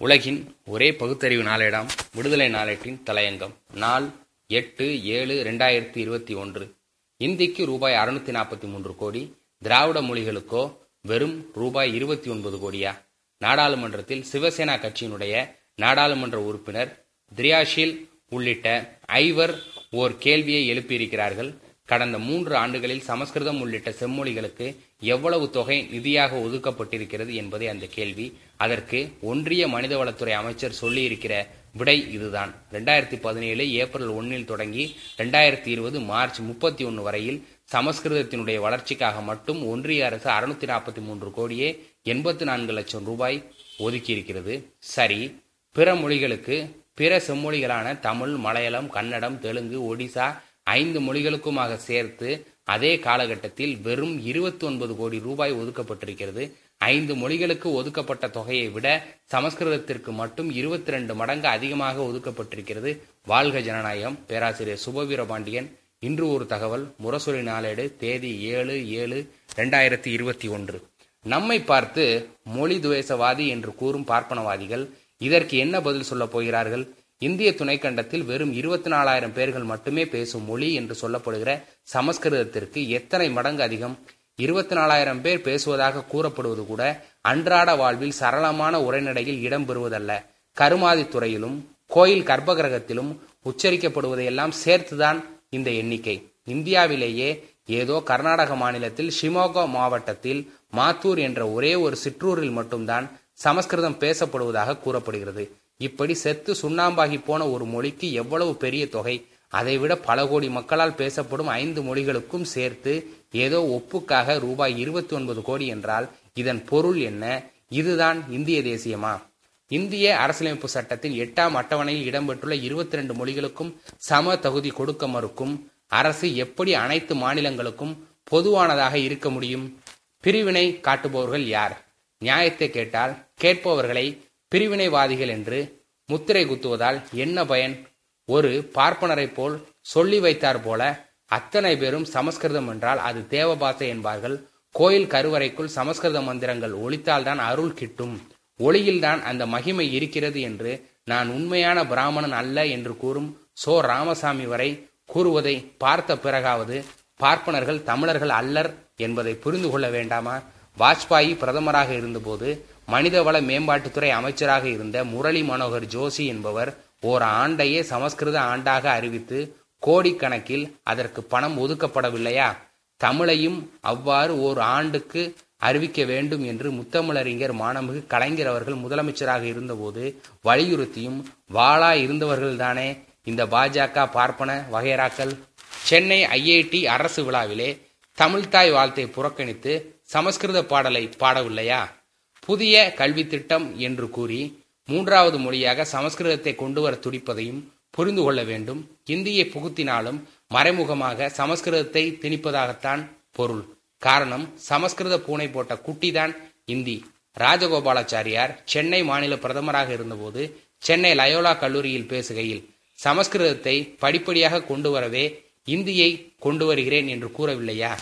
உலகின் ஒரே பகுத்தறிவு நாளேடாம் விடுதலை நாளேட்டின் தலையங்கம். நாள் எட்டு ஏழு ரெண்டாயிரத்தி இருபத்தி ஒன்று. இந்திக்கு ரூபாய் அறுநூத்தி நாற்பத்தி மூன்று கோடி திராவிட மொழிகளுக்கோ வெறும் ரூபாய் இருபத்தி ஒன்பது கோடியா? நாடாளுமன்றத்தில் சிவசேனா கட்சியினுடைய நாடாளுமன்ற உறுப்பினர் திரியாஷில் உள்ளிட்ட ஐவர் ஓர் கேள்வியை எழுப்பியிருக்கிறார்கள். கடந்த மூன்று ஆண்டுகளில் சமஸ்கிருதம் உள்ளிட்ட செம்மொழிகளுக்கு எவ்வளவு தொகை நிதியாக ஒதுக்கப்பட்டிருக்கிறது என்பதே அந்த கேள்வி. அதற்கு ஒன்றிய மனிதவளத்துறை அமைச்சர் சொல்லியிருக்கிற விடை இதுதான். ரெண்டாயிரத்தி பதினேழு ஏப்ரல் ஒன்னில் தொடங்கி ரெண்டாயிரத்தி இருபது மார்ச் முப்பத்தி ஒன்று வரையில் சமஸ்கிருதத்தினுடைய வளர்ச்சிக்காக மட்டும் ஒன்றிய அரசு அறுநூத்தி நாற்பத்தி மூன்று கோடியே எண்பத்தி நான்கு லட்சம் ரூபாய் ஒதுக்கியிருக்கிறது. சரி பிற மொழிகளுக்கு பிற செம்மொழிகளான தமிழ் மலையாளம் கன்னடம் தெலுங்கு ஒடிசா ஐந்து மொழிகளுக்குமாக சேர்த்து அதே காலகட்டத்தில் வெறும் இருபத்தி ஒன்பது கோடி ரூபாய் ஒதுக்கப்பட்டிருக்கிறது. ஐந்து மொழிகளுக்கு ஒதுக்கப்பட்ட தொகையை விட சமஸ்கிருதத்திற்கு மட்டும் இருபத்தி ரெண்டு மடங்கு அதிகமாக ஒதுக்கப்பட்டிருக்கிறது. வாழ்க ஜனநாயகம். பேராசிரியர் சுபவீரபாண்டியன் இன்று ஒரு தகவல். முரசொலி நாளேடு தேதி ஏழு ஏழு ரெண்டாயிரத்தி இருபத்தி ஒன்று. நம்மை பார்த்து மொழி துவேசவாதி என்று கூறும் பார்ப்பனவாதிகள் இதற்கு என்ன பதில் சொல்லப் போகிறார்கள்? இந்திய துணைக்கண்டத்தில் வெறும் இருபத்தி நாலாயிரம் பேர்கள் மட்டுமே பேசும் மொழி என்று சொல்லப்படுகிற சமஸ்கிருதத்திற்கு எத்தனை மடங்கு அதிகம்? இருபத்தி நாலாயிரம் பேர் பேசுவதாக கூறப்படுவது கூட அன்றாட வாழ்வில் சரளமான உரைநடையில் இடம்பெறுவதல்ல கருமாதி துறையிலும் கோயில் கர்ப்பகிரகத்திலும் உச்சரிக்கப்படுவதையெல்லாம் சேர்த்துதான் இந்த எண்ணிக்கை. இந்தியாவிலேயே ஏதோ கர்நாடக மாநிலத்தில் ஷிமோகா மாவட்டத்தில் மாத்தூர் என்ற ஒரே ஒரு சிற்றூரில் மட்டும்தான் சமஸ்கிருதம் பேசப்படுவதாக கூறப்படுகிறது. இப்படி செத்து சுண்ணாம்பாகி போன ஒரு மொழிக்கு எவ்வளவு பெரிய தொகை? அதைவிட பல கோடி மக்களால் பேசப்படும் ஐந்து மொழிகளுக்கும் சேர்த்து ஏதோ ஒப்புக்காக ரூபாய் இருபத்தி ஒன்பது கோடி என்றால் இதன் பொருள் என்ன? இதுதான் இந்திய தேசியமா? இந்திய அரசியலமைப்பு சட்டத்தின் எட்டாம் அட்டவணையில் இடம்பெற்றுள்ள இருபத்தி ரெண்டு மொழிகளுக்கும் சம தகுதி கொடுக்க மறுக்கும் அரசு எப்படி அனைத்து மாநிலங்களுக்கும் பொதுவானதாக இருக்க முடியும்? பிரிவினை காட்டுபவர்கள் யார்? நியாயத்தை கேட்டால் கேட்பவர்களை பிரிவினைவாதிகள் என்று முத்திரை குத்துவதால் என்ன பயன்? ஒரு பார்ப்பனரை போல் சொல்லி வைத்தார் போல அத்தனை பேரும் சமஸ்கிருதம் என்றால் அது தேவபாசை என்பார்கள். கோயில் கருவறைக்குள் சமஸ்கிருத மந்திரங்கள் ஒழித்தால்தான் அருள் கிட்டும். ஒளியில்தான் அந்த மகிமை இருக்கிறது என்று நான் உண்மையான பிராமணன் அல்ல என்று கூறும் சோ ராமசாமி வரை கூறுவதை பார்த்த பிறகாவது பார்ப்பனர்கள் தமிழர்கள் அல்லர் என்பதை புரிந்து கொள்ள வேண்டாமா? வாஜ்பாயி பிரதமராக இருந்தபோது மனிதவள மேம்பாட்டுத்துறை அமைச்சராக இருந்த முரளி மனோகர் ஜோஷி என்பவர் ஓர் ஆண்டையே சமஸ்கிருத ஆண்டாக அறிவித்து கோடிக்கணக்கில் அதற்கு பணம் ஒதுக்கப்படவில்லையா? தமிழையும் அவ்வாறு ஓர் ஆண்டுக்கு அறிவிக்க வேண்டும் என்று முத்தமிழறிஞர் மாணமிகு கலைஞர் அவர்கள் முதலமைச்சராக இருந்தபோது வலியுறுத்தியும் வாளா இருந்தவர்கள்தானே இந்த பாஜக பார்ப்பன வகைராக்கள் சென்னை ஐஐடி அரசு விழாவிலே தமிழ்தாய் வாழ்த்தை புறக்கணித்து சமஸ்கிருத பாடலை பாடவில்லையா? புதிய கல்வி திட்டம் என்று கூறி மூன்றாவது மொழியாக சமஸ்கிருதத்தை கொண்டு வர துடிப்பதையும் புரிந்து கொள்ள வேண்டும். இந்தியை புகுத்தினாலும் மறைமுகமாக சமஸ்கிருதத்தை திணிப்பதாகத்தான் பொருள். காரணம் சமஸ்கிருத பூனை போட்ட குட்டிதான் இந்தி. ராஜகோபாலாச்சாரியார் சென்னை மாநில பிரதமராக இருந்தபோது சென்னை லயோலா கல்லூரியில் பேசுகையில் சமஸ்கிருதத்தை படிப்படியாக கொண்டு வரவே இந்தியை கொண்டு வருகிறேன் என்று கூறவில்லையா?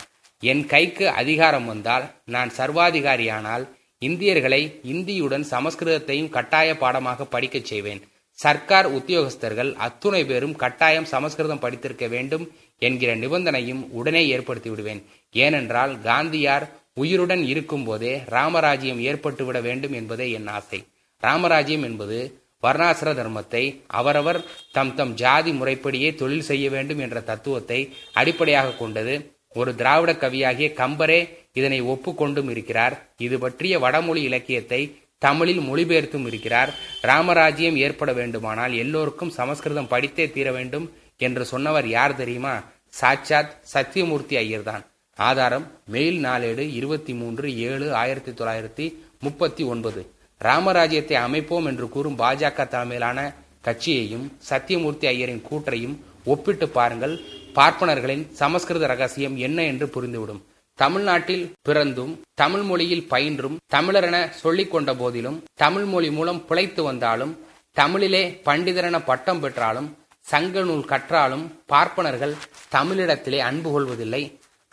என் கைக்கு அதிகாரம் வந்தால் நான் சர்வாதிகாரியானால் இந்தியர்களை இந்தியுடன் சமஸ்கிருதத்தையும் கட்டாய பாடமாக படிக்கச் செய்வேன். சர்க்கார் உத்தியோகஸ்தர்கள் அத்துணை பேரும் கட்டாயம் சமஸ்கிருதம் படித்திருக்க வேண்டும் என்கிற நிபந்தனையும் உடனே ஏற்படுத்தி விடுவேன். ஏனென்றால் காந்தியார் உயிருடன் இருக்கும் போதே ராமராஜ்யம் ஏற்பட்டுவிட வேண்டும் என்பதே என் ஆசை. ராமராஜ்யம் என்பது வர்ணாசிர தர்மத்தை அவரவர் தம் தம் ஜாதி முறைப்படியே தொழில் செய்ய வேண்டும் என்ற தத்துவத்தை அடிப்படையாக கொண்டது ஒரு திராவிட கவியாகிய கம்பரே இதனை ஒப்புக்கொண்டும் இருக்கிறார். இது பற்றிய வடமொழி இலக்கியத்தை தமிழில் மொழிபெயர்த்தும் இருக்கிறார். ராமராஜ்யம் ஏற்பட வேண்டுமானால் எல்லோருக்கும் சமஸ்கிருதம் படித்தே தீர வேண்டும் என்று சொன்னவர் யார் தெரியுமா? சாட்சாத் சத்தியமூர்த்தி ஐயர்தான். ஆதாரம் மெயில் நாளேடு இருபத்தி மூன்று ஏழு ஆயிரத்தி தொள்ளாயிரத்தி முப்பத்தி ஒன்பது. ராமராஜ்யத்தை அமைப்போம் என்று கூறும் பாஜக தலைமையிலான கட்சியையும் சத்தியமூர்த்தி ஐயரின் கூற்றையும் ஒப்பிட்டு பாருங்கள். பார்ப்பனர்களின் சமஸ்கிருத ரகசியம் என்ன என்று புரிந்துவிடும். தமிழ்நாட்டில் பிறந்தும் தமிழ் மொழியில் பயின்றும் தமிழரென சொல்லிக் கொண்ட போதிலும் தமிழ் மொழி மூலம் பிழைத்து வந்தாலும் தமிழிலே பண்டிதரென பட்டம் பெற்றாலும் சங்க நூல் கற்றாலும் பார்ப்பனர்கள் தமிழிடத்திலே அன்பு கொள்வதில்லை.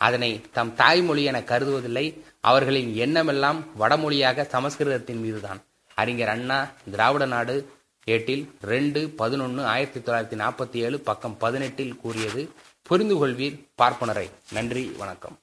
அதனை தம் தாய்மொழி என கருதுவதில்லை. அவர்களின் எண்ணமெல்லாம் வடமொழியாக சமஸ்கிருதத்தின் மீதுதான். அறிஞர் அண்ணா திராவிட நாடு ஏட்டில் ரெண்டு பதினொன்று ஆயிரத்தி தொள்ளாயிரத்தி நாற்பத்தி ஏழு பக்கம் பதினெட்டில் கூறியது புரிந்து கொள்வீர் பார்ப்பனரை. நன்றி வணக்கம்.